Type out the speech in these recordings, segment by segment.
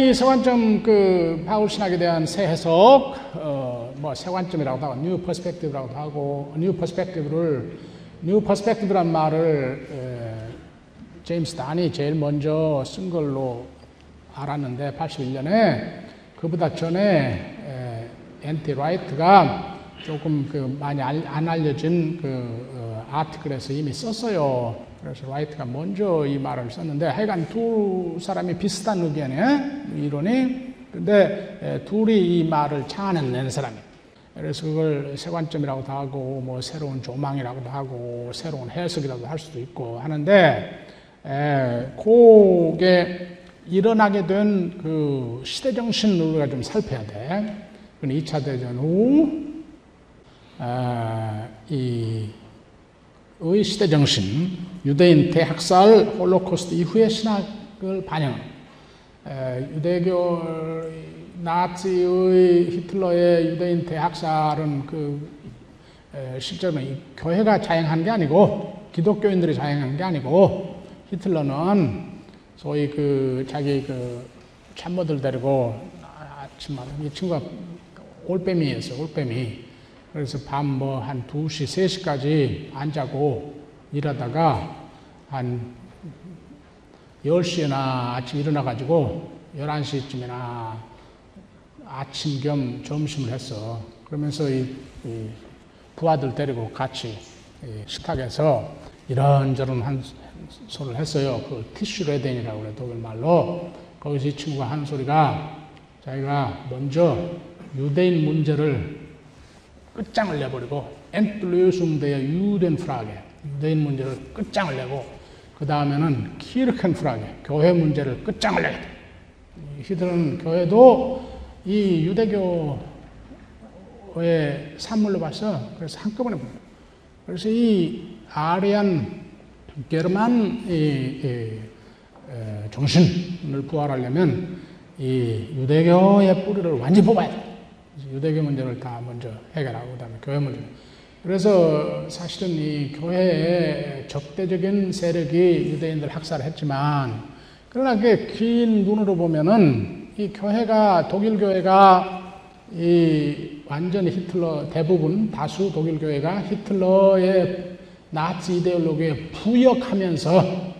자, 이 새관점 그 바울 신학에 대한 새 해석, 어, 뭐 새관점이라고도 하고 New Perspective라고도 하고 New Perspective를 New Perspective란 말을 에, 제임스 던이 제일 먼저 쓴 걸로 알았는데 81년에 그보다 전에 에, N.T. 라이트가 조금 그 많이 알, 안 알려진 그 어, article에서 이미 썼어요. 그래서 라이트가 먼저 이 말을 썼는데 하여간 두 사람이 비슷한 의견에 이론이 근데 에, 둘이 이 말을 창안해낸 사람이에요. 그래서 그걸 새관점이라고도 하고 뭐 새로운 조망이라고도 하고 새로운 해석이라고 할 수도 있고 하는데 에, 그게 일어나게 된 그 시대 정신을 우리가 좀 살펴야 돼. 그건 2차 대전 후, 아, 이, 의 시대 정신, 유대인 대학살, 홀로코스트 이후의 신학을 반영. 에, 유대교, 나치의 히틀러의 유대인 대학살은 그, 에, 실제로 이 교회가 자행한 게 아니고, 기독교인들이 자행한 게 아니고, 히틀러는 소위 그 자기 그 참모들 데리고 아침마다 이 친구가 올빼미였어 올빼미 그래서 밤 뭐 한 2시 3시까지 안 자고 일하다가 한 10시에나 아침 일어나 가지고 11시쯤이나 아침 겸 점심을 했어 그러면서 이, 이 부하들 데리고 같이 식탁에서 이런저런 한 소리를 했어요. 그 티슈 레덴이라고 그래, 독일 말로. 거기서 이 친구가 한 소리가 자기가 먼저 유대인 문제를 끝장을 내버리고 엔틀리우숨 데어 유덴 프라게 유대인 문제를 끝장을 내고 그 다음에는 키르켄 프라게 교회 문제를 끝장을 내겠다. 히들은 교회도 이 유대교의 산물로 봐서 그래서 한꺼번에 봅니다. 그래서 이 아리안 게르만 이, 이, 에, 정신을 부활하려면 이 유대교의 뿌리를 완전히 뽑아야 돼. 유대교 문제를 다 먼저 해결하고 그다음에 교회 문제. 그래서 사실은 이 교회에 적대적인 세력이 유대인들 학살을 했지만 그러나 그긴 눈으로 보면은 이 교회가 독일 교회가 이 완전히 히틀러 대부분 다수 독일 교회가 히틀러의 나치 이데올로기에 부역하면서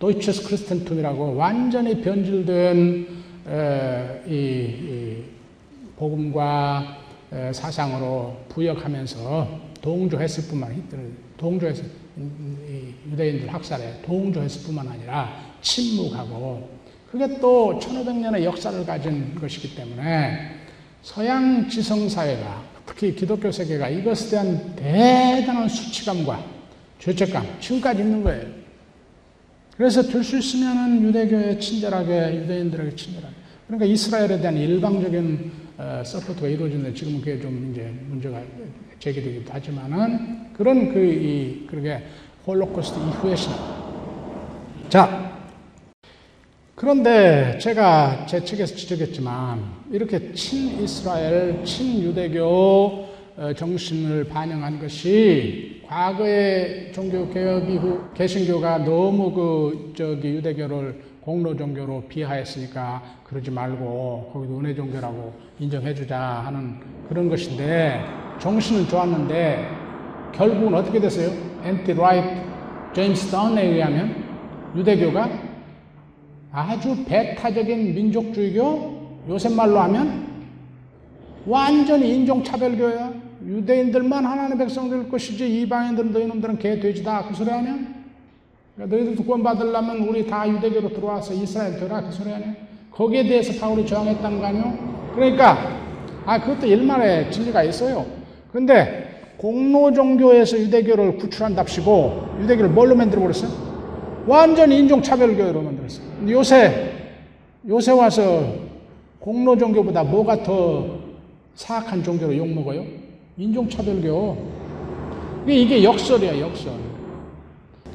도이처스 크리스텐툼이라고 완전히 변질된 에, 이, 이 복음과 에, 사상으로 부역하면서 동조했을 뿐만 동조했을 유대인들 학살에 동조했을 뿐만 아니라 침묵하고 그게 또 1500년의 역사를 가진 것이기 때문에 서양 지성 사회가 특히 기독교 세계가 이것에 대한 대단한 수치감과 죄책감, 지금까지 있는 거예요. 그래서 될 수 있으면 유대교에 친절하게, 유대인들에게 친절하게. 그러니까 이스라엘에 대한 일방적인 어, support가 이루어지는데 지금은 그게 좀 이제 문제가 제기되기도 하지만은 그런 그, 이, 그렇게 홀로코스트 이후의 신앙. 자, 그런데 제가 제 책에서 지적했지만 이렇게 친이스라엘, 친유대교 어, 정신을 반영한 것이 과거의 종교 개혁 이후 개신교가 너무 그 저기 유대교를 공로 종교로 비하했으니까 그러지 말고 거기도 은혜 종교라고 인정해주자 하는 그런 것인데 정신은 좋았는데 결국은 어떻게 됐어요? N.T. 라이트 제임스 던에 의하면 유대교가 아주 배타적인 민족주의교 요새 말로 하면 완전히 인종차별교야. 유대인들만 하나님의 백성 될 것이지 이방인들은 너희놈들은 개 돼지다 그 소리 하냐? 그러니까 너희들도 구원 받으려면 우리 다 유대교로 들어와서 이스라엘 되라 그 소리 하냐? 거기에 대해서 바울이 저항했다는 거 아니요? 그러니까 아 그것도 일말의 진리가 있어요. 근데 공로 종교에서 유대교를 구출한답시고 유대교를 뭘로 만들어 버렸어요? 완전히 인종 차별교회로 만들었어요. 요새 요새 와서 공로 종교보다 뭐가 더 사악한 종교로 욕먹어요? 인종차별교. 이게 역설이야, 역설.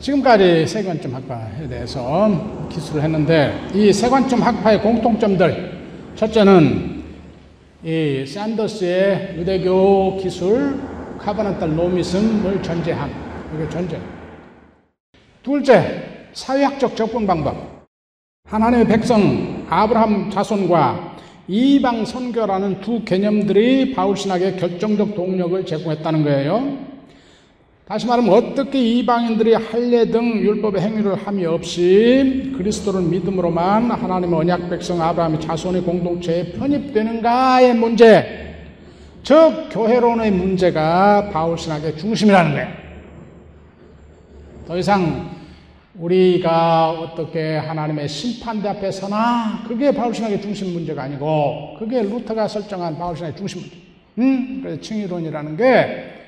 지금까지 세관점 학파에 대해서 기술을 했는데, 이 세관점 학파의 공통점들. 첫째는 이 샌더스의 유대교 기술, 카바나탈 노미즘을 전제함. 이게 전제. 둘째, 사회학적 접근 방법. 하나님의 백성 아브라함 자손과 이방 선교라는 두 개념들이 바울 신학의 결정적 동력을 제공했다는 거예요. 다시 말하면 어떻게 이방인들이 할례 등 율법의 행위를 함이 없이 그리스도를 믿음으로만 하나님의 언약 백성 아브라함의 자손의 공동체에 편입되는가의 문제, 즉 교회론의 문제가 바울 신학의 중심이라는 거예요. 더 이상 우리가 어떻게 하나님의 심판대 앞에 서나 그게 바울 신학의 중심 문제가 아니고 그게 루터가 설정한 바울 신학의 중심 문제. 음? 그래서 칭의론이라는 게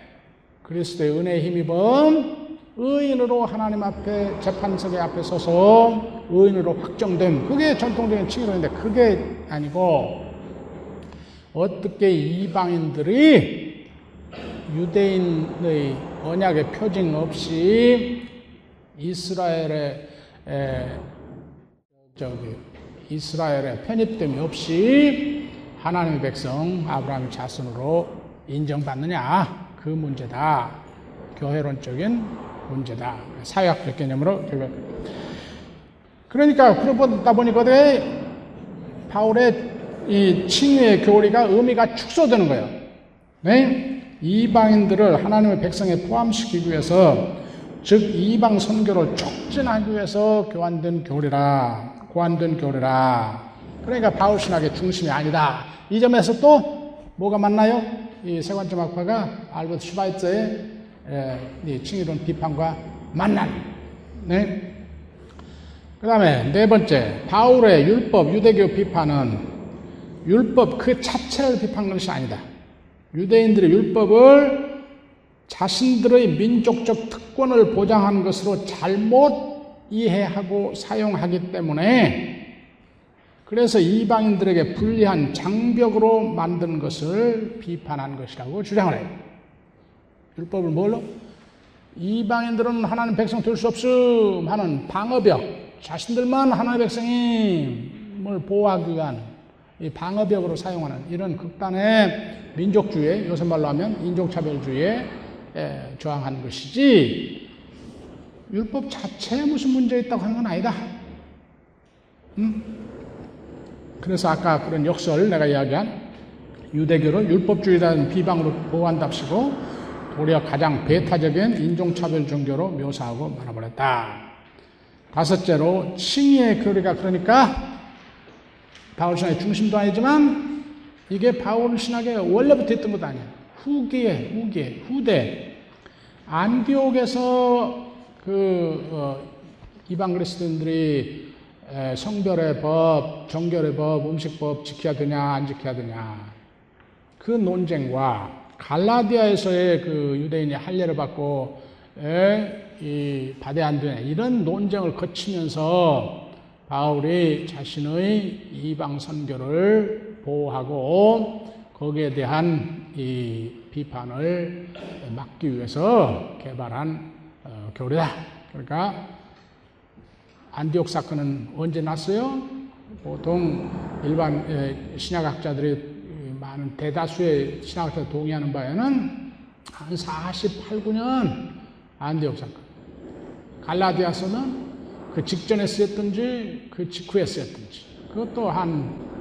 그리스도의 은혜에 힘입은 의인으로 하나님 앞에 재판석에 앞에 서서 의인으로 확정됨. 그게 전통적인 칭의론인데 그게 아니고 어떻게 이방인들이 유대인의 언약의 표징 없이 이스라엘의 에, 저기 이스라엘의 편입됨이 없이 하나님의 백성 아브라함의 자손으로 인정받느냐 그 문제다. 교회론적인 문제다. 사회학적 개념으로 결 그러니까 그러다 보니까 바울의 이 칭의의 교리가 의미가 축소되는 거예요. 네? 이방인들을 하나님의 백성에 포함시키기 위해서 즉 이방 선교를 촉진하기 위해서 교환된 교리라 고안된 교리라 그러니까 바울 신학의 중심이 아니다. 이 점에서 또 뭐가 맞나요? 이 세관점 학파가 알버트 슈바이처의 이 칭의론 비판과 만난. 네. 그 다음에 네 번째, 바울의 율법, 유대교 비판은 율법 그 자체를 비판하는 것이 아니다. 유대인들의 율법을 자신들의 민족적 특권을 보장하는 것으로 잘못 이해하고 사용하기 때문에 그래서 이방인들에게 불리한 장벽으로 만든 것을 비판한 것이라고 주장을 해요. 율법을 뭘로? 이방인들은 하나님 백성 될 수 없음 하는 방어벽, 자신들만 하나님의 백성임을 보호하기 위한 이 방어벽으로 사용하는 이런 극단의 민족주의, 요새 말로 하면 인종차별주의에 저항하는 것이지, 율법 자체에 무슨 문제 있다고 하는 건 아니다. 음? 그래서 아까 그런 역설 내가 이야기한 유대교를 율법주의라는 비방으로 보호한답시고 도리어 가장 배타적인 인종차별 종교로 묘사하고 말아버렸다. 다섯째로 칭의의 교리가 그러니까 바울 신학의 중심도 아니지만 이게 바울 신학의 원래부터 있던 것도 아니야. 후기에 후기에 후대 안디옥에서 그 어, 이방 그리스도인들이 성별의 법, 정결의 법, 음식법 지켜야 되냐 안 지켜야 되냐 그 논쟁과 갈라디아에서의 그 유대인이 할례를 받고 이 받아야 안 되냐 이런 논쟁을 거치면서 바울이 자신의 이방 선교를 보호하고 거기에 대한 이 비판을 막기 위해서 개발한 어, 교리다. 그러니까 안디옥 사건은 언제 났어요? 보통 일반 신약학자들이 많은 대다수의 신학자 동의하는 바에는 한 48, 9년 안디옥 사건. 갈라디아서는 그 직전에 쓰였든지 그 직후에 쓰였든지 그것도 한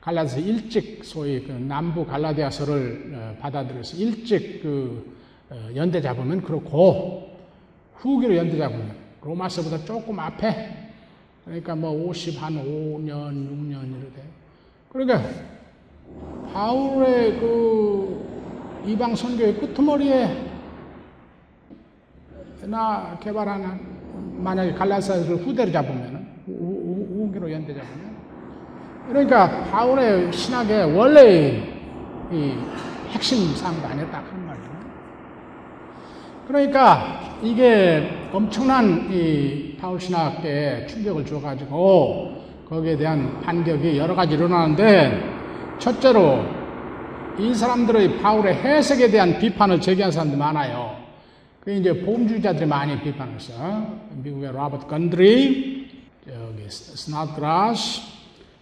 갈라디아서 일찍 소위 그 남부 갈라디아서를 어, 받아들여서 일찍 그 어, 연대 잡으면 그렇고 후기로 연대 잡으면 로마서보다 조금 앞에 그러니까 뭐 50, 한 5년, 6년 이렇게. 그러니까 바울의 그 이방 선교의 끄트머리에 나 개발하는 만약에 갈라사를 후대로 잡으면 우기로 연대 잡으면 그러니까 바울의 신학의 원래 이 핵심 사항도 아니었다 하는 말이에요. 그러니까 이게 엄청난 이 파울 신학계에 충격을 줘가지고 거기에 대한 반격이 여러 가지 일어나는데 첫째로 이 사람들의 바울의 해석에 대한 비판을 제기한 사람들이 많아요. 그 이제 복음주의자들이 많이 비판했어. 미국의 로버트 건드리, 여기 스나드라스,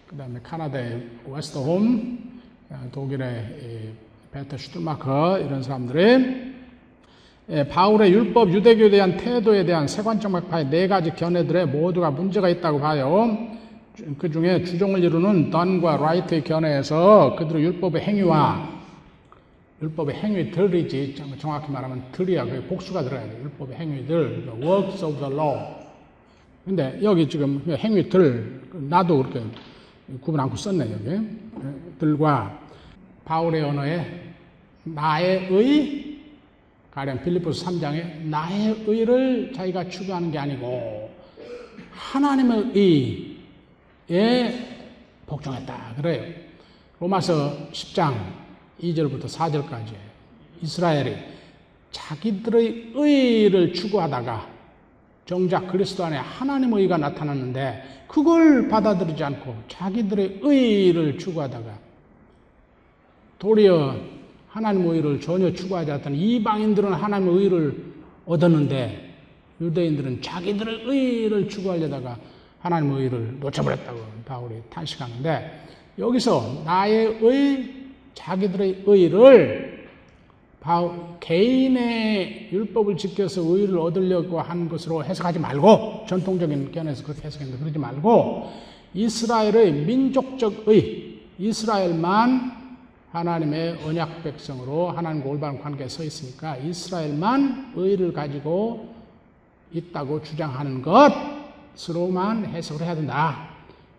그 다음에 카나다의 웨스트홈, 독일의 페터 슈툴마허 이런 사람들이 예, 바울의 율법 유대교에 대한 태도에 대한 새관점 학파의 네 가지 견해들에 모두가 문제가 있다고 봐요. 그 중에 주종을 이루는 던과 라이트의 견해에서 그들의 율법의 행위와 율법의 행위들이지 정확히 말하면 들이야. 그 복수가 들어야 돼. 율법의 행위들 the works of the law. 근데 여기 지금 그 행위들 나도 그렇게 구분 않고 썼네 여기. 들과 바울의 언어에 나의 의 가령 빌리포스 3장에 나의 의를 자기가 추구하는 게 아니고 하나님의 의에 복종했다. 그래요. 로마서 10장 2절부터 4절까지 이스라엘이 자기들의 의를 추구하다가 정작 그리스도 안에 하나님의 의가 나타났는데 그걸 받아들이지 않고 자기들의 의를 추구하다가 도리어 하나님의 의를 전혀 추구하지 않던 이방인들은 하나님의 의를 얻었는데 유대인들은 자기들의 의를 추구하려다가 하나님의 의를 놓쳐버렸다고 바울이 탄식하는데 여기서 나의 의 자기들의 의를 개인의 율법을 지켜서 의를 얻으려고 한 것으로 해석하지 말고 전통적인 견해에서 그렇게 해석했는데 그러지 말고 이스라엘의 민족적 의, 이스라엘만 하나님의 언약 백성으로 하나님과 올바른 관계에 서 있으니까 이스라엘만 의를 가지고 있다고 주장하는 것으로만 해석을 해야 된다.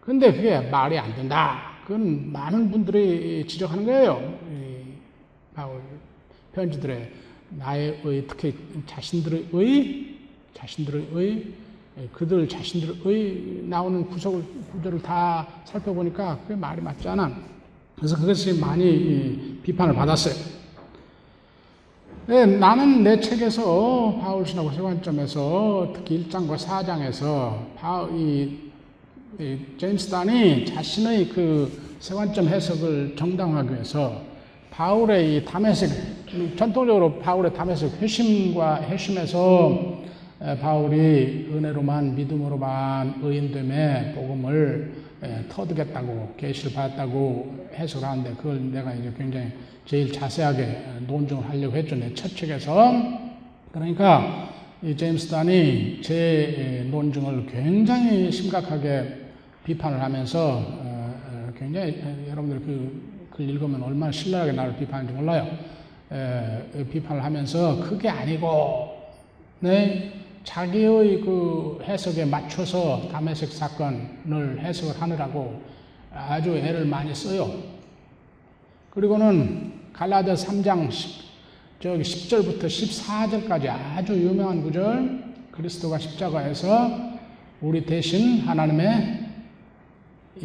근데 그게 말이 안 된다. 그건 많은 분들이 지적하는 거예요. 바울 편지들의 나의 의, 특히 자신들의 의, 자신들의 의, 그들 자신들의 의 나오는 구석을, 구절을 다 살펴보니까 그게 말이 맞지 않아. 그래서 그것이 많이 비판을 받았어요. 네, 나는 내 책에서 바울 신하고 세관점에서 특히 1장과 4장에서 바울, 이 제임스 단이 자신의 그 세관점 해석을 정당화하기 위해서 바울의 이 담에색 전통적으로 바울의 담에색 회심과 회심에서 바울이 은혜로만 믿음으로만 의인됨에 복음을 터득했다고 계시를 받았다고 해석을 하는데 그걸 내가 이제 굉장히 제일 자세하게 논증을 하려고 했죠 내 첫 책에서 그러니까 이 제임스 단이 제 논증을 굉장히 심각하게 비판을 하면서 어, 어, 굉장히 여러분들 그 글 읽으면 얼마나 신랄하게 나를 비판하는지 몰라요. 비판을 하면서 그게 아니고 네, 자기의 그 해석에 맞춰서 담에색 사건을 해석을 하느라고 아주 애를 많이 써요. 그리고는 갈라디아 3장 10, 저기 10절부터 14절까지 아주 유명한 구절 그리스도가 십자가에서 우리 대신 하나님의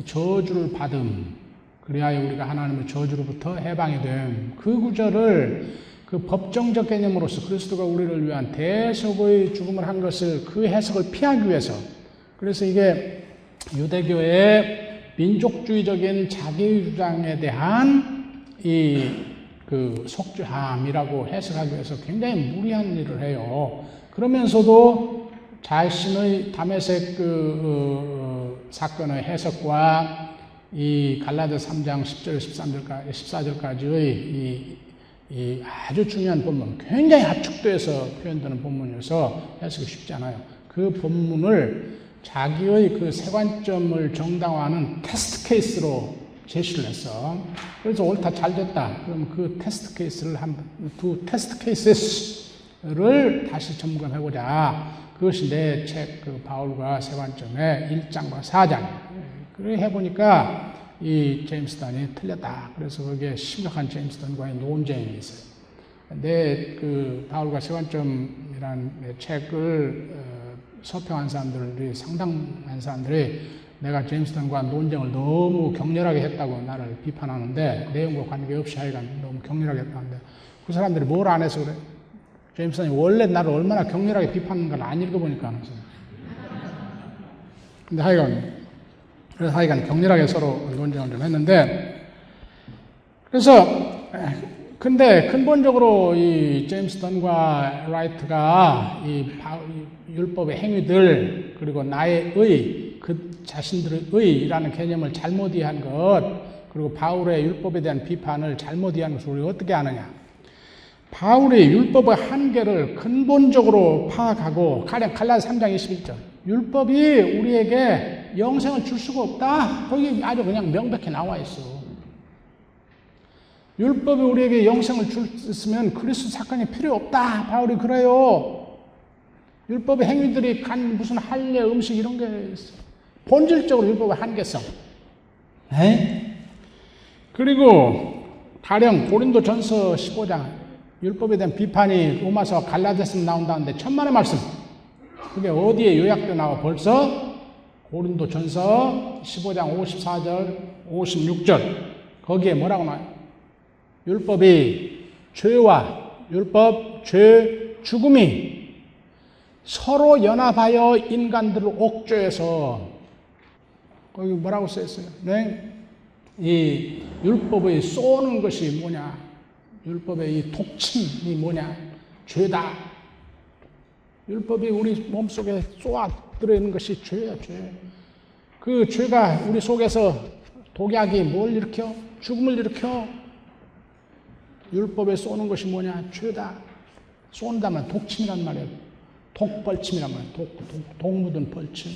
저주를 받음 그리하여 우리가 하나님의 저주로부터 해방이 됨. 그 구절을 그 법정적 개념으로서 그리스도가 우리를 위한 대속의 죽음을 한 것을 그 해석을 피하기 위해서 그래서 이게 유대교의 민족주의적인 자기 주장에 대한 이 그 속죄함이라고 해석하기 위해서 굉장히 무리한 일을 해요. 그러면서도 자신의 담에색 그 어, 사건의 해석과 이 갈라드 3장 10절, 13절까지, 14절까지의 이, 이 아주 중요한 본문, 굉장히 압축돼서 표현되는 본문이어서 해석이 쉽지 않아요. 그 본문을 자기의 그 새관점을 정당화하는 test case로 제시를 했어. 그래서 옳다, 잘 됐다. 그럼 그 test case를 한, 두 test case를 다시 점검해보자. 그것이 내 책, 그 바울과 새관점의 1장과 4장. 그래 해보니까 이 제임스 던이 틀렸다. 그래서 거기에 심각한 제임스 던과의 논쟁이 있어요. 내 그 바울과 세관점이라는 책을 어, 서평한 사람들이 상당한 사람들이 내가 제임스 단과 논쟁을 너무 격렬하게 했다고 나를 비판하는데 내용과 관계없이 하여간 너무 격렬하게 했다는데 그 사람들이 뭘 안 해서 그래? 제임스 단이 원래 나를 얼마나 격렬하게 비판하는 걸 안 읽어보니까 안 했어요. 근데 하여간 그래서 하여간 격렬하게 서로 논쟁을 좀 했는데, 그래서, 근데 근본적으로 이 제임스 던과 라이트가 이 율법의 행위들, 그리고 나의 의, 그 자신들의 의라는 개념을 잘못 이해한 것, 그리고 바울의 율법에 대한 비판을 잘못 이해한 것을 우리 어떻게 아느냐. 바울이 율법의 한계를 근본적으로 파악하고 가령 갈라 3장 21절 율법이 우리에게 영생을 줄 수가 없다. 거기 아주 그냥 명백히 나와 있어. 율법이 우리에게 영생을 줄수있으면 그리스도 사건이 필요 없다. 바울이 그래요. 율법의 행위들이 간 무슨 할례 음식 이런 게 있어. 본질적으로 율법의 한계성. 에? 그리고 가령 고린도 전서 15장 율법에 대한 비판이 로마서 갈라디아서 나온다는데 천만의 말씀. 그게 어디에 요약돼 나와 벌써 고린도 전서 15장 54절 56절 거기에 뭐라고 나와요? 율법이 죄와 율법, 죄, 죽음이 서로 연합하여 인간들을 옥죄해서 거기 뭐라고 써 있어요? 네? 이 율법의 쏘는 것이 뭐냐? 율법의 이 독침이 뭐냐? 죄다. 율법이 우리 몸속에 쏘아 들어있는 것이 죄야, 죄. 그 죄가 우리 속에서 독약이 뭘 일으켜? 죽음을 일으켜? 율법에 쏘는 것이 뭐냐? 죄다. 쏜다면 독침이란 말이에요. 독벌침이란 말이에요. 독, 독, 독 묻은 벌침.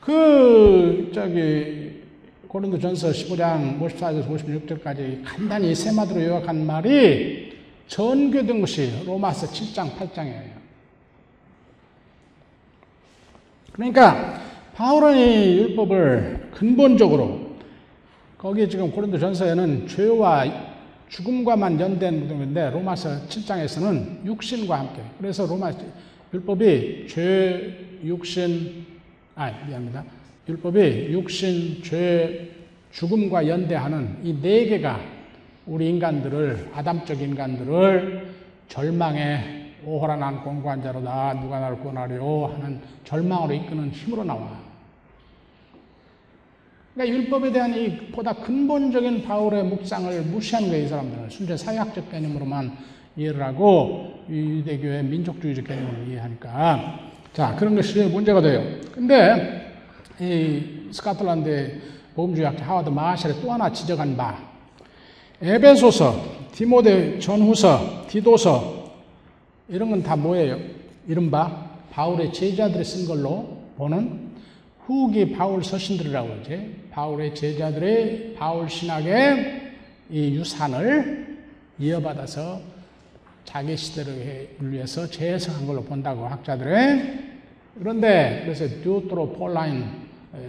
그, 저기, 고린도 전서 15장 54절에서 56절까지 간단히 세마디로 요약한 말이 전개된 것이 로마서 7장, 8장이에요. 그러니까 바울은 이 율법을 근본적으로 거기 지금 고린도 전서에는 죄와 죽음과만 연된 부분인데 로마서 7장에서는 육신과 함께. 그래서 로마 율법이 죄, 육신, 아 미안합니다. 율법이 육신, 죄, 죽음과 연대하는 이 네 개가 우리 인간들을 아담적 인간들을 절망에 오호라 난 공고한 자로다 누가 나를 구원하려 하는 절망으로 이끄는 힘으로 나와. 그러니까 율법에 대한 이 보다 근본적인 바울의 묵상을 무시한 거예요, 이 사람들은. 순전 사회학적 개념으로만 이해를 하고 유대교의 민족주의적 개념으로 이해하니까. 자, 그런 것이 문제가 돼요. 근데 이 스코틀랜드 보험주의학자 하와드 마샬이 또 하나 지적한 바 에베소서, 디모데 전후서, 디도서 이런 건 다 뭐예요? 이른바 바울의 제자들이 쓴 걸로 보는 후기 바울 서신들이라고 하지. 바울의 제자들의 바울 신학의 이 유산을 이어받아서 자기 시대를 위해서 재해석한 걸로 본다고 학자들의 그런데 그래서 Deutero-Pauline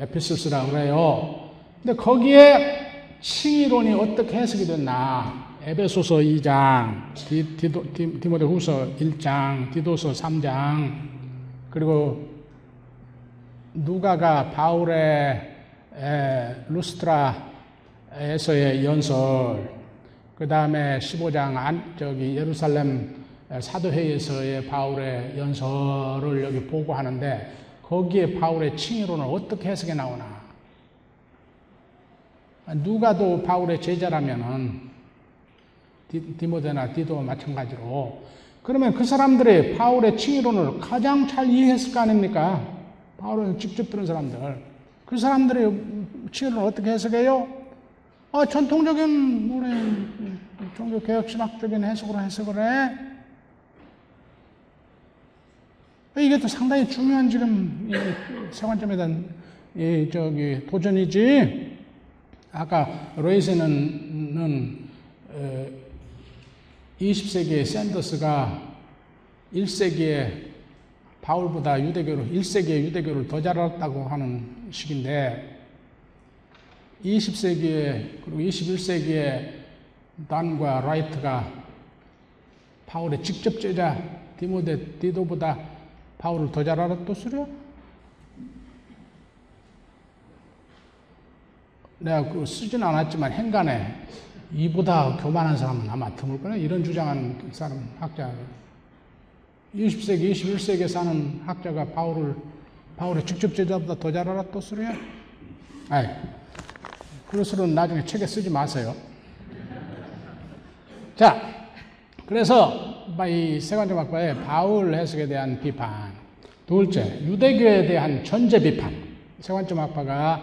Epistles라고 그래요. 근데 거기에 칭의론이 어떻게 해석이 됐나? 에베소서 2장, 디, 디도, 디, 디모데 후서 1장, 디도서 3장, 그리고 누가가 바울의 에, 루스트라에서의 연설, 그 다음에 15장 안, 저기 예루살렘 사도회의에서의 바울의 연설을 여기 보고 하는데 거기에 바울의 칭의론을 어떻게 해석해 나오나? 누가도 바울의 제자라면은 디모데나 디도 마찬가지로 그러면 그 사람들이 바울의 칭의론을 가장 잘 이해했을 거 아닙니까? 바울을 직접 들은 사람들. 그 사람들의 칭의론을 어떻게 해석해요? 아, 전통적인 우리 종교 개혁 신학적인 해석으로 해석을 해. 이게 또 상당히 중요한 지금 세관점에 대한 이 저기 도전이지. 아까 로이스는 20세기의 샌더스가 1세기에 바울보다 유대교를 1세기에 유대교를 더 잘 알았다고 하는 식인데 20세기에 그리고 21세기에 던과 라이트가 바울의 직접 제자 디모데 디도보다 바울을 더 잘 알았던 소리야? 내가 그 쓰진 않았지만 행간에 이보다 교만한 사람은 아마 드물 거네. 이런 주장하는 사람, 학자. 20세기, 21세기에 사는 학자가 바울을, 바울의 직접 제자보다 더 잘 알았던 소리야? 아이, 그런 소리는 나중에 책에 쓰지 마세요. 자, 그래서 이 세관점 학파의 바울 해석에 대한 비판. 둘째, 유대교에 대한 전제 비판. 세관점 학파가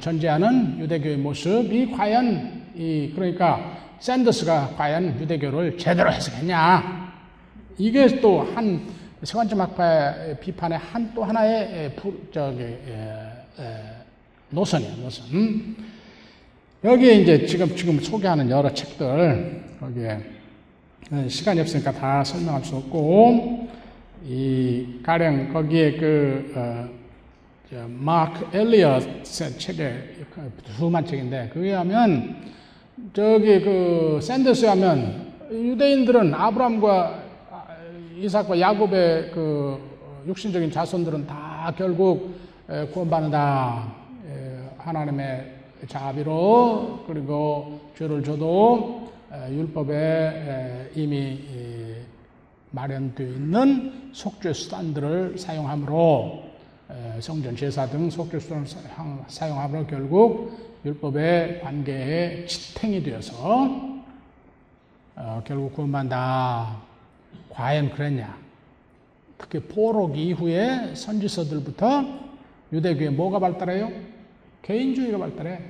전제하는 유대교의 모습이 과연 이 그러니까 샌더스가 과연 유대교를 제대로 해석했냐? 이게 또 한 세관점 학파의 비판의 한 또 하나의 저기 노선이에요, 노선. 음? 여기에 이제 지금 지금 소개하는 여러 책들 거기에 시간이 없으니까 다 설명할 수 없고 이 가령 거기에 그 어, 마크 엘리엇의 책에 두만 책인데 그에 하면 저기 그 샌더스에 하면 유대인들은 아브라함과 이삭과 야곱의 그 육신적인 자손들은 다 결국 구원받는다. 하나님의 자비로 그리고 죄를 줘도 율법에 이미 마련되어 있는 속죄 수단들을 사용함으로 성전 제사 등 속죄 수단을 사용함으로 결국 율법의 관계에 지탱이 되어서 어, 결국 구원받는다. 과연 그랬냐? 특히 포록 이후에 선지서들부터 유대교에 뭐가 발달해요? 개인주의가 발달해.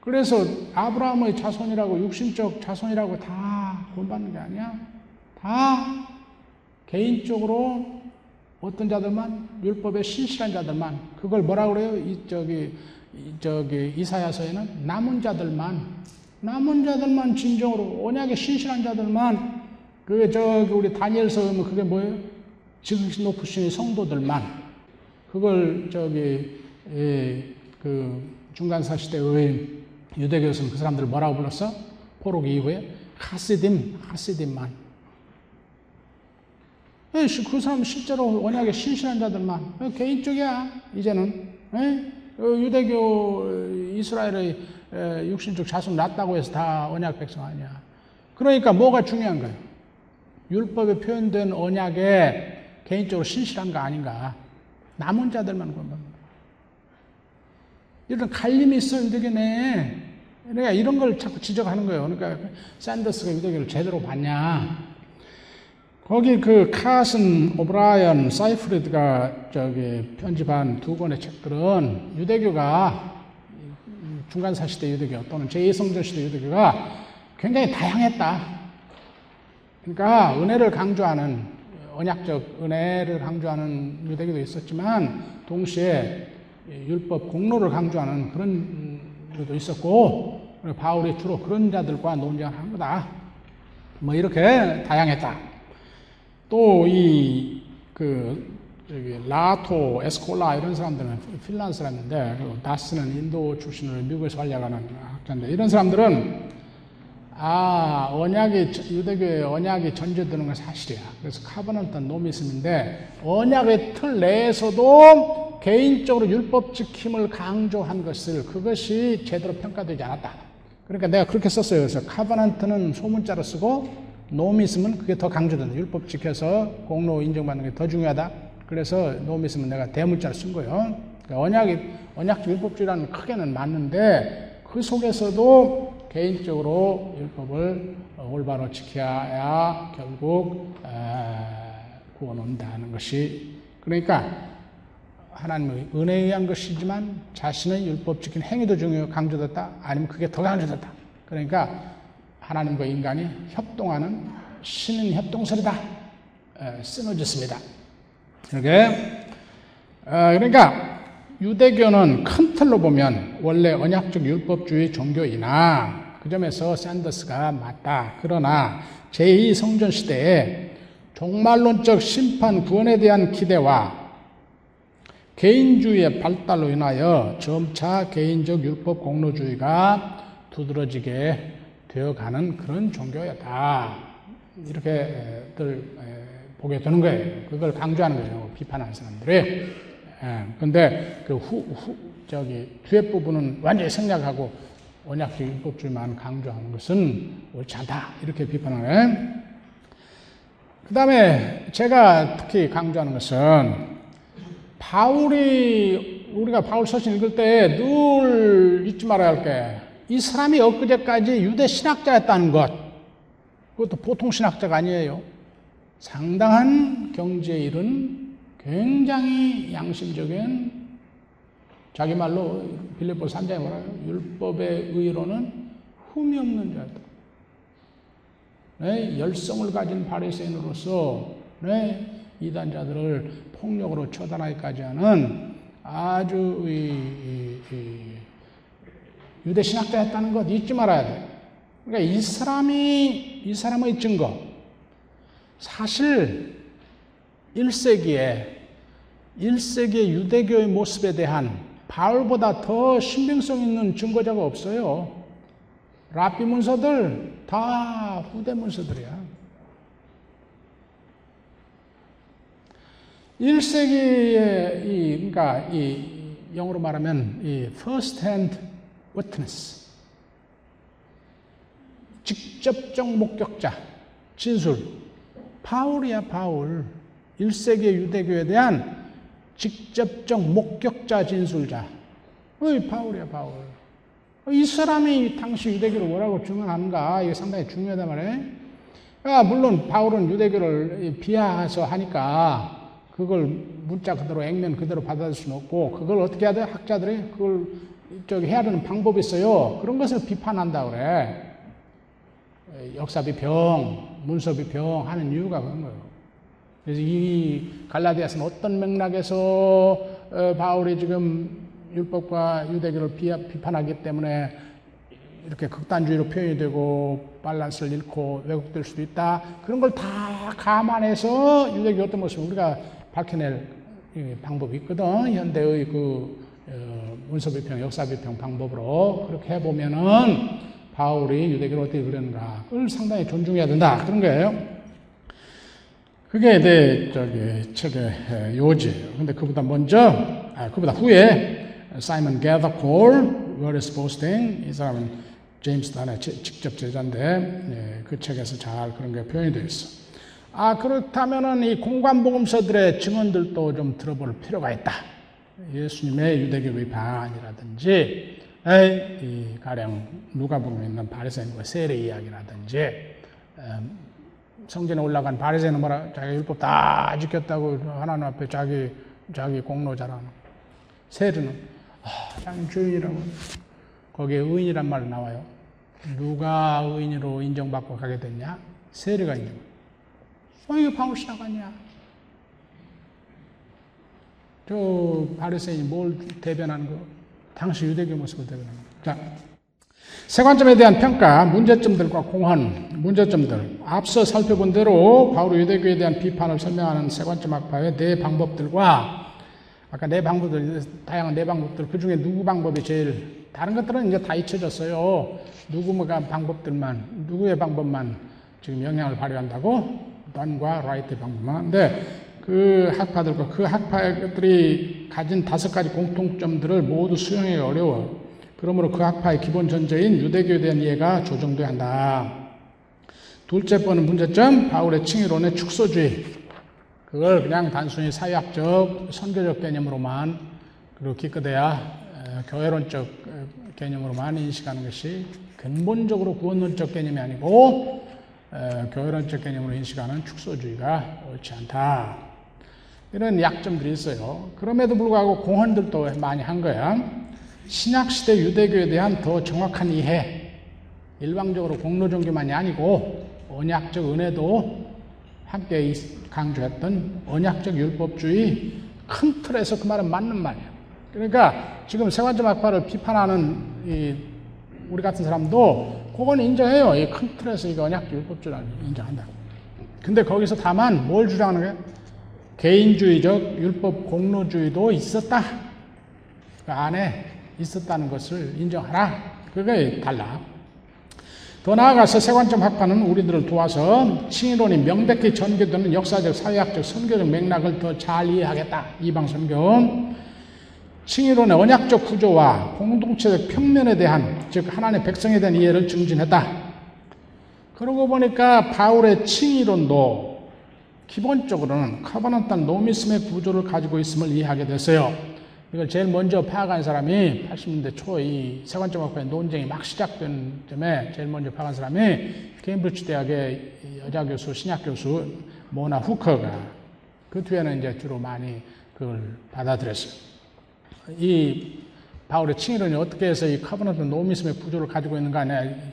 그래서 아브라함의 자손이라고 육신적 자손이라고 다 구원받는 게 아니야. 다 개인적으로 어떤 자들만 율법에 신실한 자들만 그걸 뭐라 그래요? 이 저기 이 저기 이사야서에는 남은 자들만 남은 자들만 진정으로 언약에 신실한 자들만 그게 저기 우리 다니엘서 보면 그게 뭐예요? 지극히 높으신 성도들만 그걸 저기 예, 그 중간사 시대의 유대교에서는 그 사람들 뭐라고 불렀어? 포록 이후에 하시딤 하시딤만 예, 그 사람 실제로 언약에 신실한 자들만 어, 개인적이야 이제는 예? 어, 유대교 이스라엘의 육신적 자손 낳았다고 해서 다 언약 백성 아니야. 그러니까 뭐가 중요한 거예요? 율법에 표현된 언약에 개인적으로 신실한 거 아닌가? 남은 자들만 구원받는 이런 갈림이 있어 유대교 내에. 그러니까 이런 걸 자꾸 지적하는 거예요. 그러니까 샌더스가 유대교를 제대로 봤냐? 거기 그 카슨 오브라이언 사이프리드가 저기 편집한 두 권의 책들은 유대교가 중간사 시대 유대교 또는 제2성전 시대 유대교가 굉장히 다양했다. 그러니까 은혜를 강조하는 언약적 은혜를 강조하는 유대교도 있었지만 동시에 율법 공로를 강조하는 그런 것도 있었고 바울이 주로 그런 자들과 논쟁을 한 거다. 뭐 이렇게 다양했다. 또 이그 저기 라토, 에스콜라 이런 사람들은 핀란드 사람인데 다스는 인도 출신으로 미국에서 활약하는 학자인데 이런 사람들은 아 언약이 유대교의 언약이 전제되는 건 사실이야. 그래서 covenant nomism인데 언약의 틀 내에서도 개인적으로 율법 지킴을 강조한 것을 그것이 제대로 평가되지 않았다. 그러니까 내가 그렇게 썼어요. 그래서 카버넌트는 소문자로 쓰고 노미즘은 그게 더 강조된다. 율법 지켜서 공로 인정받는 게 더 중요하다. 그래서 노미즘은 내가 대문자를 쓴 거예요. 그러니까 언약이, 언약 율법주의라는 크게는 맞는데 그 속에서도 개인적으로 율법을 올바로 지켜야 결국 구원 온다는 것이 그러니까 하나님의 은혜에 의한 것이지만 자신의 율법 지킨 행위도 중요 강조됐다 아니면 그게 더 강조됐다 그러니까 하나님과 인간이 협동하는 신은 협동설이다. 쓰러졌습니다. 이렇게 그러니까 유대교는 큰 틀로 보면 원래 언약적 율법주의 종교이나 그 점에서 샌더스가 맞다. 그러나 제2 성전 시대에 종말론적 심판 구원에 대한 기대와 개인주의의 발달로 인하여 점차 개인적 율법 공로주의가 두드러지게 되어가는 그런 종교였다. 이렇게들 보게 되는 거예요. 그걸 강조하는 거죠. 비판하는 사람들이. 근데 그 후, 후, 저기 뒤에 부분은 완전히 생략하고 언약적 율법주의만 강조하는 것은 옳지 않다. 이렇게 비판하는. 그 다음에 제가 특히 강조하는 것은 바울이 우리가 바울 서신 읽을 때 늘 잊지 말아야 할 게 이 사람이 엊그제까지 유대 신학자였다는 것, 그것도 보통 신학자가 아니에요. 상당한 경제에 이른 굉장히 양심적인 자기 말로 빌립보 3장에 뭐라요? 율법의 의로는 흠이 없는 자들. 네, 열성을 가진 바리새인으로서 네, 이단자들을 폭력으로 처단하기까지 하는 아주 이, 이, 이 유대 신학자였다는 것 잊지 말아야 돼. 그러니까 이 사람이 이 사람의 증거 사실 1세기에 1세기의 유대교의 모습에 대한 바울보다 더 신빙성 있는 증거자가 없어요. 라비 문서들 다 후대 문서들이야. 1세기의 이 그러니까 이 영어로 말하면 이 first hand witness. 직접적 목격자 진술. 바울이야 바울. 1세기 유대교에 대한 직접적 목격자 진술자. 의 바울이야 바울. 이 사람이 당시 유대교를 뭐라고 증언하는가? 이게 상당히 중요하단 말이에요. 아, 물론 바울은 유대교를 비하해서 하니까 그걸 문자 그대로 액면 그대로 받아들일 수는 없고 그걸 어떻게 해야 돼? 학자들이 그걸 저기 해야 되는 방법이 있어요. 그런 것을 비판한다 그래. 역사 비평, 문서 비평 하는 이유가 그런 거예요. 그래서 이 갈라디아서는 어떤 맥락에서 어, 바울이 지금 율법과 유대교를 비판하기 때문에 이렇게 극단주의로 표현이 되고 밸런스를 잃고 왜곡될 수도 있다. 그런 걸 다 감안해서 유대교 어떤 모습을 우리가 밝혀낼 방법이 있거든. 현대의 그 어, 문서비평, 역사비평 방법으로 그렇게 해보면은 바울이 유대교를 어떻게 그렸는가 그걸 상당히 존중해야 된다. 그런 거예요. 그게 내 저기 책의 요지예요. 근데 그보다 먼저, 아, 그보다 후에 사이먼 게더콜, is Boasting? 이 사람은 제임스 단의 직접 제자인데 예, 그 책에서 잘 그런 게 표현이 되어 있어. 아, 그렇다면은 이 공관복음서들의 증언들도 좀 들어볼 필요가 있다. 예수님의 유대교의 방안이라든지, 이 가령 누가복음에 있는 바리새인과 세례 이야기라든지, 음, 성전에 올라간 바리새인은 뭐라 자기 율법 다 지켰다고 하나님 앞에 자기 자기 공로 자라는 세례는 아, 자기 주인이라고 거기에 의인이란 말 나와요. 누가 의인으로 인정받고 가게 됐냐? 세례가 인정. 어, 바울 신학 아니야? 저 바리새인이 뭘 대변하는 거? 당시 유대교 모습을 대변하는 거. 자, 세 관점에 대한 평가, 문제점들과 공헌, 문제점들. 앞서 살펴본 대로 바울 유대교에 대한 비판을 설명하는 세 관점 학파의 네 방법들과 아까 네 방법들, 다양한 네 방법들, 그 중에 누구 방법이 제일, 다른 것들은 이제 다 잊혀졌어요. 누구가 방법들만, 누구의 방법만 지금 영향을 발휘한다고? 던과 라이트. 근데 그 학파들과 그 학파들이 가진 다섯 가지 공통점들을 모두 수용하기 어려워. 그러므로 그 학파의 기본 전제인 유대교에 대한 이해가 조정돼야 한다. 둘째 번은 문제점, 바울의 칭의론의 축소주의. 그걸 그냥 단순히 사회학적, 선교적 개념으로만, 그리고 기껏해야 교회론적 개념으로만 인식하는 것이 근본적으로 구원론적 개념이 아니고 교회론적 개념으로 인식하는 축소주의가 옳지 않다. 이런 약점들이 있어요. 그럼에도 불구하고 공헌들도 많이 한 거야. 신약시대 유대교에 대한 더 정확한 이해, 일방적으로 공로 종교만이 아니고 언약적 은혜도 함께 강조했던 언약적 율법주의 큰 틀에서 그 말은 맞는 말이야. 그러니까 지금 세관점 학파를 비판하는 우리 같은 사람도 그건 인정해요. 이 큰 틀에서 이거 언약 율법주의를 인정한다. 근데 거기서 다만 뭘 주장하는 거야? 개인주의적 율법 공로주의도 있었다. 그 안에 있었다는 것을 인정하라. 그게 달라. 더 나아가서 세관점 학파는 우리들을 도와서 칭의론이 명백히 전개되는 역사적, 사회학적, 선교적 맥락을 더 잘 이해하겠다. 이방선교. 칭의론의 언약적 구조와 공동체적 평면에 대한, 즉, 하나님의 백성에 대한 이해를 증진했다. 그러고 보니까 바울의 칭의론도 기본적으로는 카바나탄 노미즘의 구조를 가지고 있음을 이해하게 됐어요. 이걸 제일 먼저 파악한 사람이 80년대 초 이 세관점 학파의 논쟁이 막 시작된 점에 제일 먼저 파악한 사람이 케임브리지 대학의 여자 교수, 신약 교수 모나 후커가 그 뒤에는 이제 주로 많이 그걸 받아들였어요. 이 바울의 칭의론이 어떻게 해서 이 covenant nomism의 구조를 가지고 있는가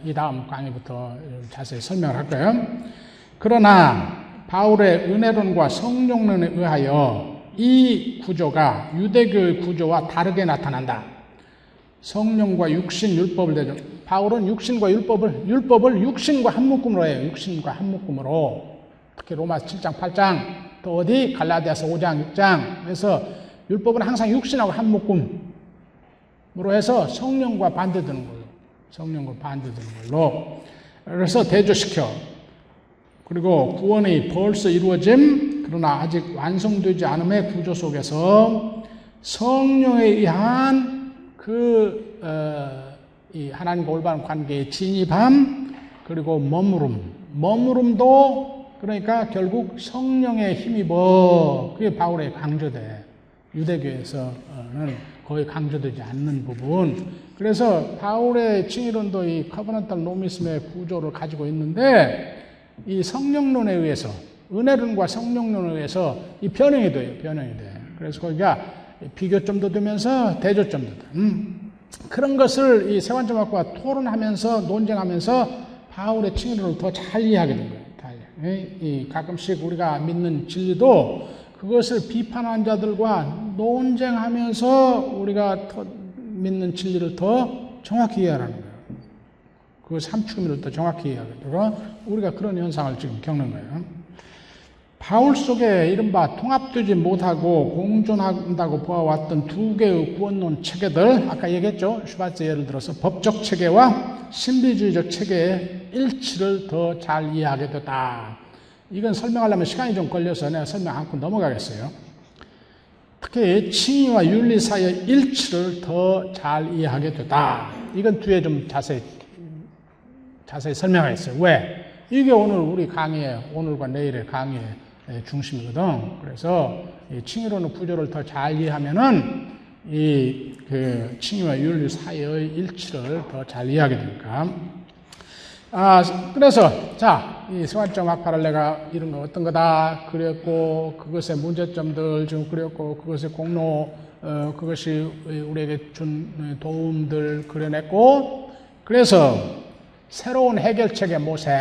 이 다음 강의부터 자세히 설명을 할 거예요. 그러나 바울의 은혜론과 성령론에 의하여 이 구조가 유대교의 구조와 다르게 나타난다. 성령과 육신, 율법을 대죠. 바울은 육신과 율법을, 율법을 육신과 한 묶음으로 해요. 육신과 한 묶음으로. 특히 로마 7장, 8장, 또 어디? 갈라디아서 5장, 6장. 그래서 율법은 항상 육신하고 한 묶음으로 해서 성령과 반대되는 걸로. 성령과 반대되는 걸로. 그래서 대조시켜. 그리고 구원이 벌써 이루어짐, 그러나 아직 완성되지 않음의 구조 속에서 성령에 의한 그, 어, 이 하나님과 올바른 관계에 진입함, 그리고 머무름. 머무름도 그러니까 결국 성령에 힘입어. 그게 바울의 강조돼. 유대교에서는 거의 강조되지 않는 부분. 그래서 바울의 칭의론도 이 커버넌탈 노미즘의 구조를 가지고 있는데 이 성령론에 의해서 은혜론과 성령론에 의해서 이 변형이 돼요. 변형이 돼. 그래서 거기가 비교점도 되면서 대조점도 돼. 음. 그런 것을 이 세관점학과 토론하면서 논쟁하면서 바울의 칭의론을 더 잘 이해하게 된 거예요. 이 가끔씩 우리가 믿는 진리도 그것을 비판한 자들과 논쟁하면서 우리가 믿는 진리를 더 정확히 이해하는 거예요. 그 삼축미를 더 정확히 이해하게 되고 우리가 그런 현상을 지금 겪는 거예요. 바울 속에 이른바 통합되지 못하고 공존한다고 보아왔던 두 개의 구원론 체계들, 아까 얘기했죠. 슈바츠 예를 들어서 법적 체계와 신비주의적 체계의 일치를 더 잘 이해하게 됐다. 이건 설명하려면 시간이 좀 걸려서 내가 설명 않고 넘어가겠어요. 특히 칭의와 윤리 사이의 일치를 더 잘 이해하게 됐다. 이건 뒤에 좀 자세히 자세히 설명하겠어요. 왜? 이게 오늘 우리 강의의 오늘과 내일의 강의의 중심이거든. 그래서 칭의론의 구조를 더 잘 이해하면은 이 그 칭의와 윤리 사이의 일치를 더 잘 이해하게 되니까. 아, 그래서 자, 이 생활점 학파를 내가 이런 거 어떤 거다 그렸고 그것의 문제점들 좀 그렸고 그것의 공로 어, 그것이 우리에게 준 도움들 그려냈고 그래서 새로운 해결책의 모색.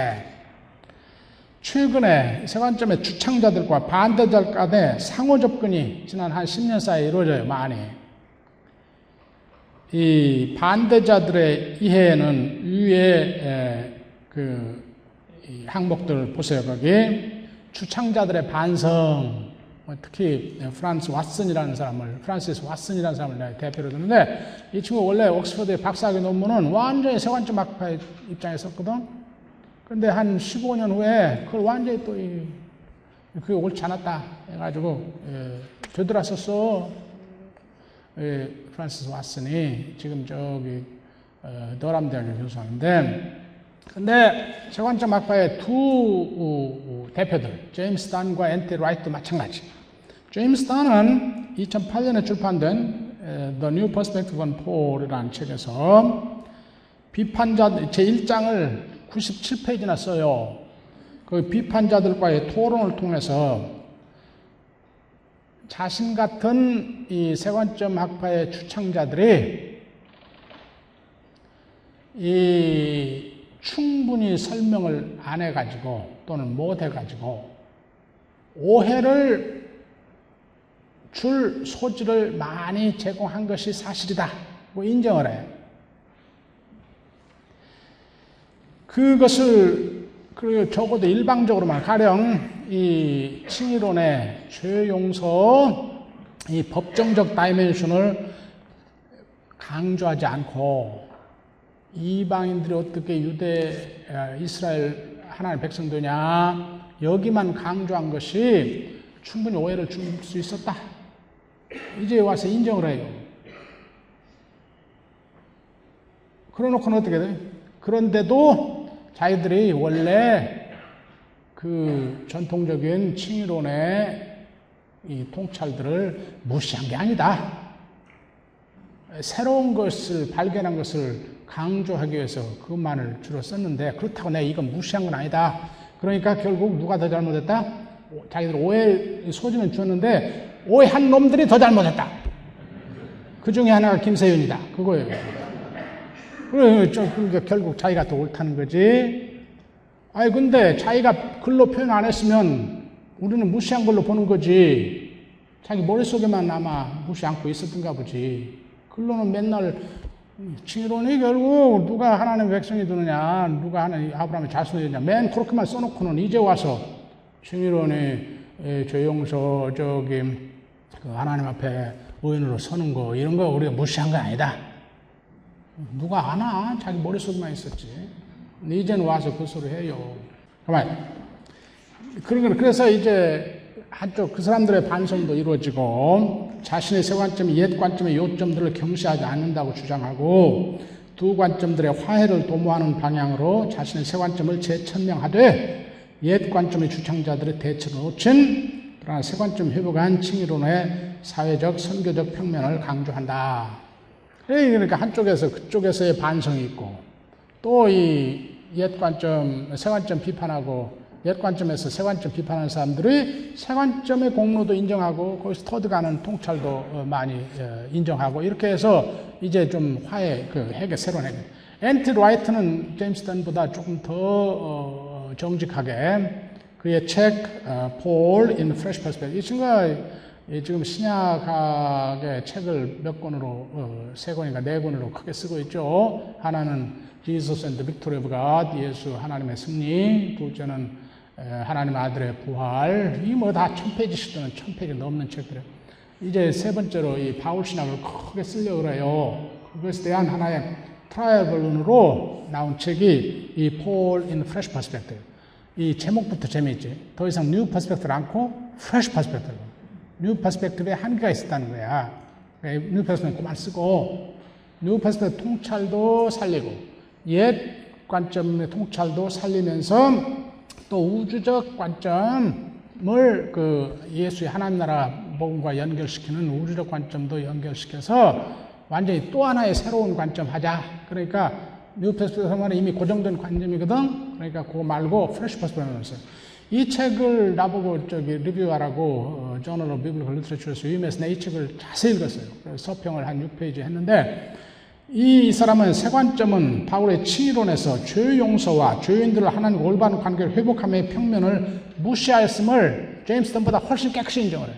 최근에 새관점의 주창자들과 반대자 간의 상호 접근이 지난 한 10년 사이에 이루어져요, 많이. 이 반대자들의 이해는 위에 그 항목들 보세요, 거기. 주창자들의 반성, 뭐 특히 프란스 왓슨이라는 사람을 프란시스 왓슨이라는 사람을 내가 대표로 드는데 이 친구 원래 옥스퍼드의 박사학위 논문은 완전히 새관점 학파의 입장에 썼거든. 근데 한 15년 후에 그걸 완전히 또 이, 그게 옳지 않았다 해가지고 예, 되돌았었어. 예, 프란시스 왓슨이 지금 저기 어, 더람 대학에 교수하는데 근데 새 관점 학파의 두 어, 어, 대표들 제임스 단과 앤티 라이트 마찬가지. 제임스 단은 2008년에 출판된 The New Perspective on Paul이라는 책에서 비판자 제1장을 97페이지나 써요. 그 비판자들과의 토론을 통해서 자신 같은 이 세관점 학파의 추창자들이 이 충분히 설명을 안 해가지고 또는 못 해가지고 오해를 줄 소지를 많이 제공한 것이 사실이다. 뭐 인정을 해. 그것을 그 적어도 일방적으로만 가령 이 칭의론의 죄용서 이 법정적 다이멘션을 강조하지 않고 이방인들이 어떻게 유대 아, 이스라엘 하나님의 백성 되냐 여기만 강조한 것이 충분히 오해를 줄 수 있었다. 이제 와서 인정을 해요. 그러놓고는 어떻게 돼? 그런데도 자기들이 원래 그 전통적인 칭의론의 이 통찰들을 무시한 게 아니다. 새로운 것을 발견한 것을 강조하기 위해서 그것만을 주로 썼는데 그렇다고 내가 이건 무시한 건 아니다. 그러니까 결국 누가 더 잘못했다? 자기들 오해 소지는 주었는데 오해한 놈들이 더 잘못했다. 그 중에 하나가 김세윤이다. 그거예요. 그러니까 결국 자기가 더 옳다는 거지. 아니, 근데 자기가 글로 표현 안 했으면 우리는 무시한 걸로 보는 거지. 자기 머릿속에만 아마 무시 않고 있었던가 보지. 글로는 맨날 칭의론이 결국 누가 하나님의 백성이 되느냐, 누가 하나님 아브라함의 자손이 되느냐, 맨 그렇게만 써놓고는 이제 와서 칭의론이 조용서 저기 그 하나님 앞에 의인으로 서는 거 이런 거 우리가 무시한 거 아니다. 누가 아나? 자기 머릿속에만 있었지. 이제는 와서 그 소리 해요. 가만. 그래서 이제 한쪽 그 사람들의 반성도 이루어지고 자신의 세 관점이 옛 관점의 요점들을 경시하지 않는다고 주장하고 두 관점들의 화해를 도모하는 방향으로 자신의 세 관점을 재천명하되 옛 관점의 주창자들의 대처를 놓친 그러나 세 관점 회복한 칭의론의 사회적 선교적 평면을 강조한다. 그러니까 한쪽에서 그쪽에서의 반성이 있고 또 이 옛 관점, 세 관점 비판하고 옛 관점에서 새 관점 비판하는 사람들이 새 관점의 공로도 인정하고 거기서 터득하는 통찰도 어, 많이 어, 인정하고 이렇게 해서 이제 좀 화해 그 해결 새로운 해결. 앤트 라이트는 제임스 던보다 조금 더 어, 정직하게 그의 책 Paul in Fresh Perspective 이 친구가 지금 신약학의 책을 몇 권으로 세 권인가 네 권으로 크게 쓰고 있죠. 하나는 Jesus and the Victory of God 예수 하나님의 승리 둘째는 하나님 아들의 부활, 이 뭐 다 천페이지씩 또는 천페이지 넘는 책들이에요. 이제 세 번째로 이 바울 신학을 크게 쓰려고 그래요. 그것에 대한 하나의 trial balloon으로 나온 책이 이 Paul in Fresh Perspective. 이 제목부터 재미있지. 더 이상 new perspective를 않고 fresh perspective로. new perspective에 한계가 있었다는 거야. new perspective 그만 쓰고 new perspective 통찰도 살리고 옛 관점의 통찰도 살리면서 또 우주적 관점을 그 예수의 하나님 나라 복음과 연결시키는 우주적 관점도 연결시켜서 완전히 또 하나의 새로운 관점 하자. 그러니까 new perspective만은 이미 고정된 관점이거든. 그러니까 그거 말고 fresh perspective를 했어요. 이 책을 나보고 저기 리뷰하라고 어, Journal of Biblical Literature에서 위임해서 내 이 책을 자세히 읽었어요. 서평을 한 6페이지 했는데 이 사람은 새 관점은 바울의 칭의론에서 죄 용서와 죄인들을 하나님 올바른 관계를 회복함의 측면을 무시하였음을 제임스 던보다 훨씬 깨끗이 인정을 해요.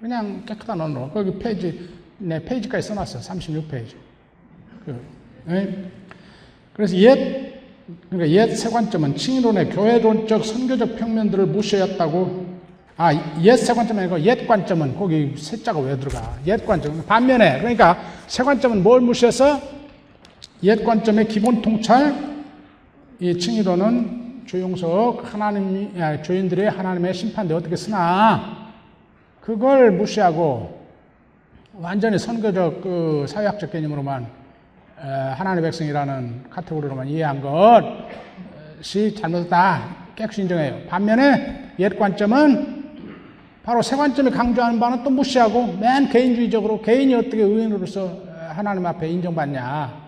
그냥 깨끗한 언어로. 거기 페이지, 네, 페이지까지 써놨어요. 36페이지. 그, 네. 그래서 옛, 그러니까 옛 세 관점은 칭의론의 교회론적 선교적 평면들을 무시했다고 아, 옛세 관점 아니고 옛 관점은 거기 세자가 왜 들어가? 옛 관점. 반면에, 그러니까 세 관점은 뭘 무시해서? 옛 관점의 기본 통찰, 이 칭의로는 조용석, 하나님, 아, 죄인들의 하나님의 심판대 어떻게 쓰나? 그걸 무시하고 완전히 선거적 그 사회학적 개념으로만 하나님의 백성이라는 카테고리로만 이해한 것이 잘못됐다. 깨끗이 인정해요. 반면에 옛 관점은 바로 세 관점이 강조하는 바는 또 무시하고 맨 개인주의적으로 개인이 어떻게 의인으로서 하나님 앞에 인정받냐.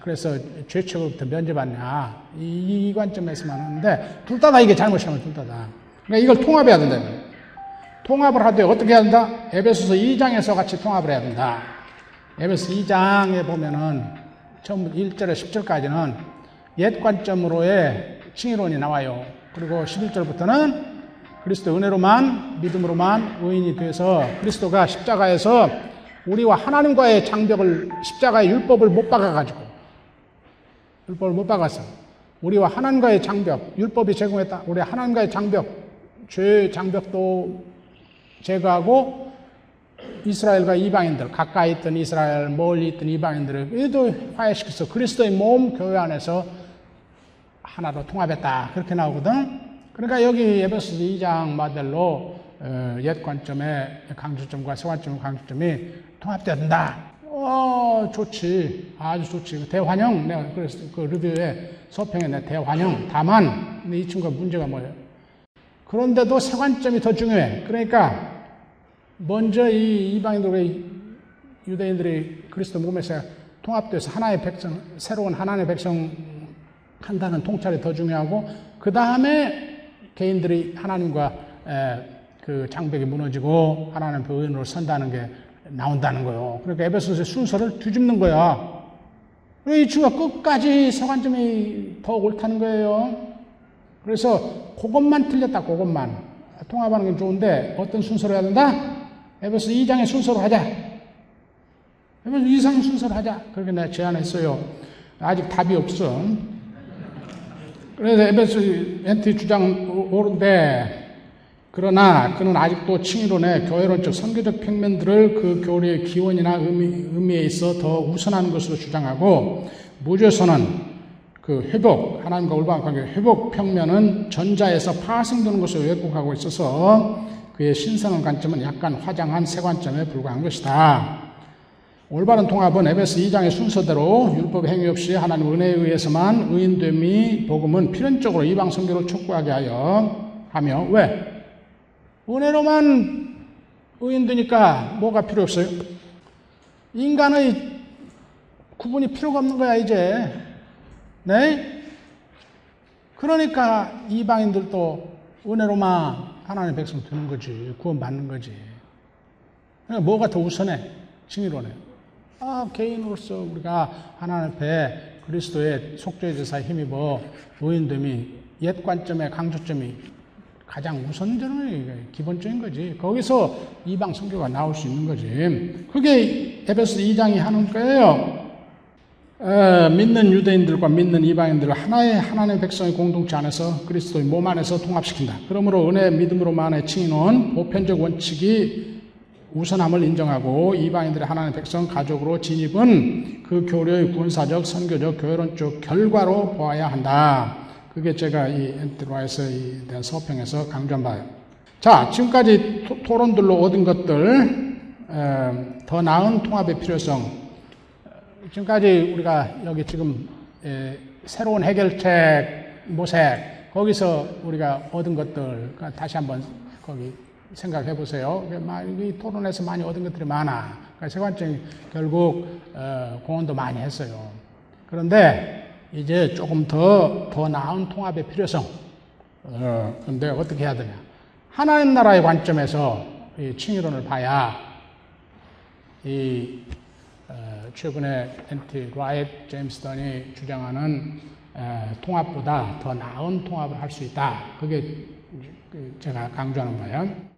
그래서 죄책으로부터 면제받냐. 이, 이 관점에서만 하는데 둘 다 다 이게 잘못이면 둘 다 다. 그러니까 이걸 통합해야 된다. 통합을 하되 어떻게 해야 된다? 에베소서 2장에서 같이 통합을 해야 된다. 에베소 2장에 보면은 처음 1절에 10절까지는 옛 관점으로의 칭의론이 나와요. 그리고 11절부터는 그리스도 은혜로만 믿음으로만 의인이 돼서 그리스도가 십자가에서 우리와 하나님과의 장벽을 십자가의 율법을 못 박아가지고 율법을 못 박아서 우리와 하나님과의 장벽 율법이 제공했다 우리 하나님과의 장벽 죄 장벽도 제거하고 이스라엘과 이방인들 가까이 있던 이스라엘 멀리 있던 이방인들을 얘도 화해시켜서 그리스도의 몸 교회 안에서 하나로 통합했다 그렇게 나오거든. 그러니까 여기 에베소 2장 마델로 어, 옛 관점의 강조점과 새 관점의 강조점이 통합된다. 어, 좋지. 아주 좋지. 대환영. 내가 그래서 그 리뷰에 서평에 내 대환영. 다만, 이 친구가 문제가 뭐예요? 그런데도 새 관점이 더 중요해. 그러니까, 먼저 이 이방인들의 유대인들이 그리스도 몸에서 통합돼서 하나의 백성, 새로운 하나의 백성 한다는 통찰이 더 중요하고, 그 다음에 개인들이 하나님과 그 장벽이 무너지고 하나님 그 의인으로 선다는 게 나온다는 거예요. 그러니까 에베소서의 순서를 뒤집는 거야. 이 주가 끝까지 서관점이 더 옳다는 거예요. 그래서 그것만 틀렸다, 그것만. 통합하는 게 좋은데 어떤 순서로 해야 된다? 에베소 2장의 순서로 하자. 에베소 2장 순서로 하자. 그렇게 내가 제안했어요. 아직 답이 없어. 그래서 에베소 엔티 주장 옳은데 그러나 그는 아직도 칭의론의 교회론적 선교적 평면들을 그 교리의 기원이나 의미, 의미에 있어 더 우선하는 것으로 주장하고 무죄서는 그 회복, 하나님과 올바른 관계 회복 평면은 전자에서 파생되는 것을 왜곡하고 있어서 그의 신성한 관점은 약간 화장한 새 관점에 불과한 것이다. 올바른 통합은 에베스 2장의 순서대로 율법 행위 없이 하나님 은혜에 의해서만 의인됨이 복음은 필연적으로 이방 선교를 촉구하게 하여 하며 왜? 은혜로만 의인되니까 뭐가 필요 없어요? 인간의 구분이 필요가 없는 거야, 이제. 네? 그러니까 이방인들도 은혜로만 하나님의 백성 되는 거지. 구원 받는 거지. 그러니까 뭐가 더 우선해? 칭의로네. 아, 개인으로서 우리가 하나님 앞에 그리스도의 속죄 제사에 힘입어 의인됨이 옛 관점의 강조점이 가장 우선적인 기본적인 거지. 거기서 이방 성교가 나올 수 있는 거지. 그게 에베소 2장이 하는 거예요. 에, 믿는 유대인들과 믿는 이방인들을 하나의 하나님의 백성의 공동체 안에서 그리스도의 몸 안에서 통합시킨다. 그러므로 은혜 믿음으로만의 칭의는 보편적 원칙이 우선함을 인정하고 이방인들의 하나님의 백성 가족으로 진입은 그 교류의 군사적, 선교적, 교회론적 결과로 보아야 한다. 그게 제가 이 엔트로에서 대한 서평에서 강조한 바예요. 자, 지금까지 토, 론들로 얻은 것들, 에, 더 나은 통합의 필요성. 지금까지 우리가 여기 지금 에, 새로운 해결책, 모색, 거기서 우리가 얻은 것들, 다시 한번 거기 생각해 보세요. 이 토론에서 많이 얻은 것들이 많아. 그러니까 세관적 결국 어, 공헌도 많이 했어요. 그런데 이제 조금 더, 더 나은 통합의 필요성. 어, 근데 어떻게 해야 되냐. 하나님 나라의 관점에서 이 칭의론을 봐야 이 어, 최근에 엔티 라이트 제임스 던이 주장하는 에, 통합보다 더 나은 통합을 할 수 있다. 그게 그 제가 강조하는 거예요.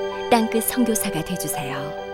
땅끝 성교사가 되주세요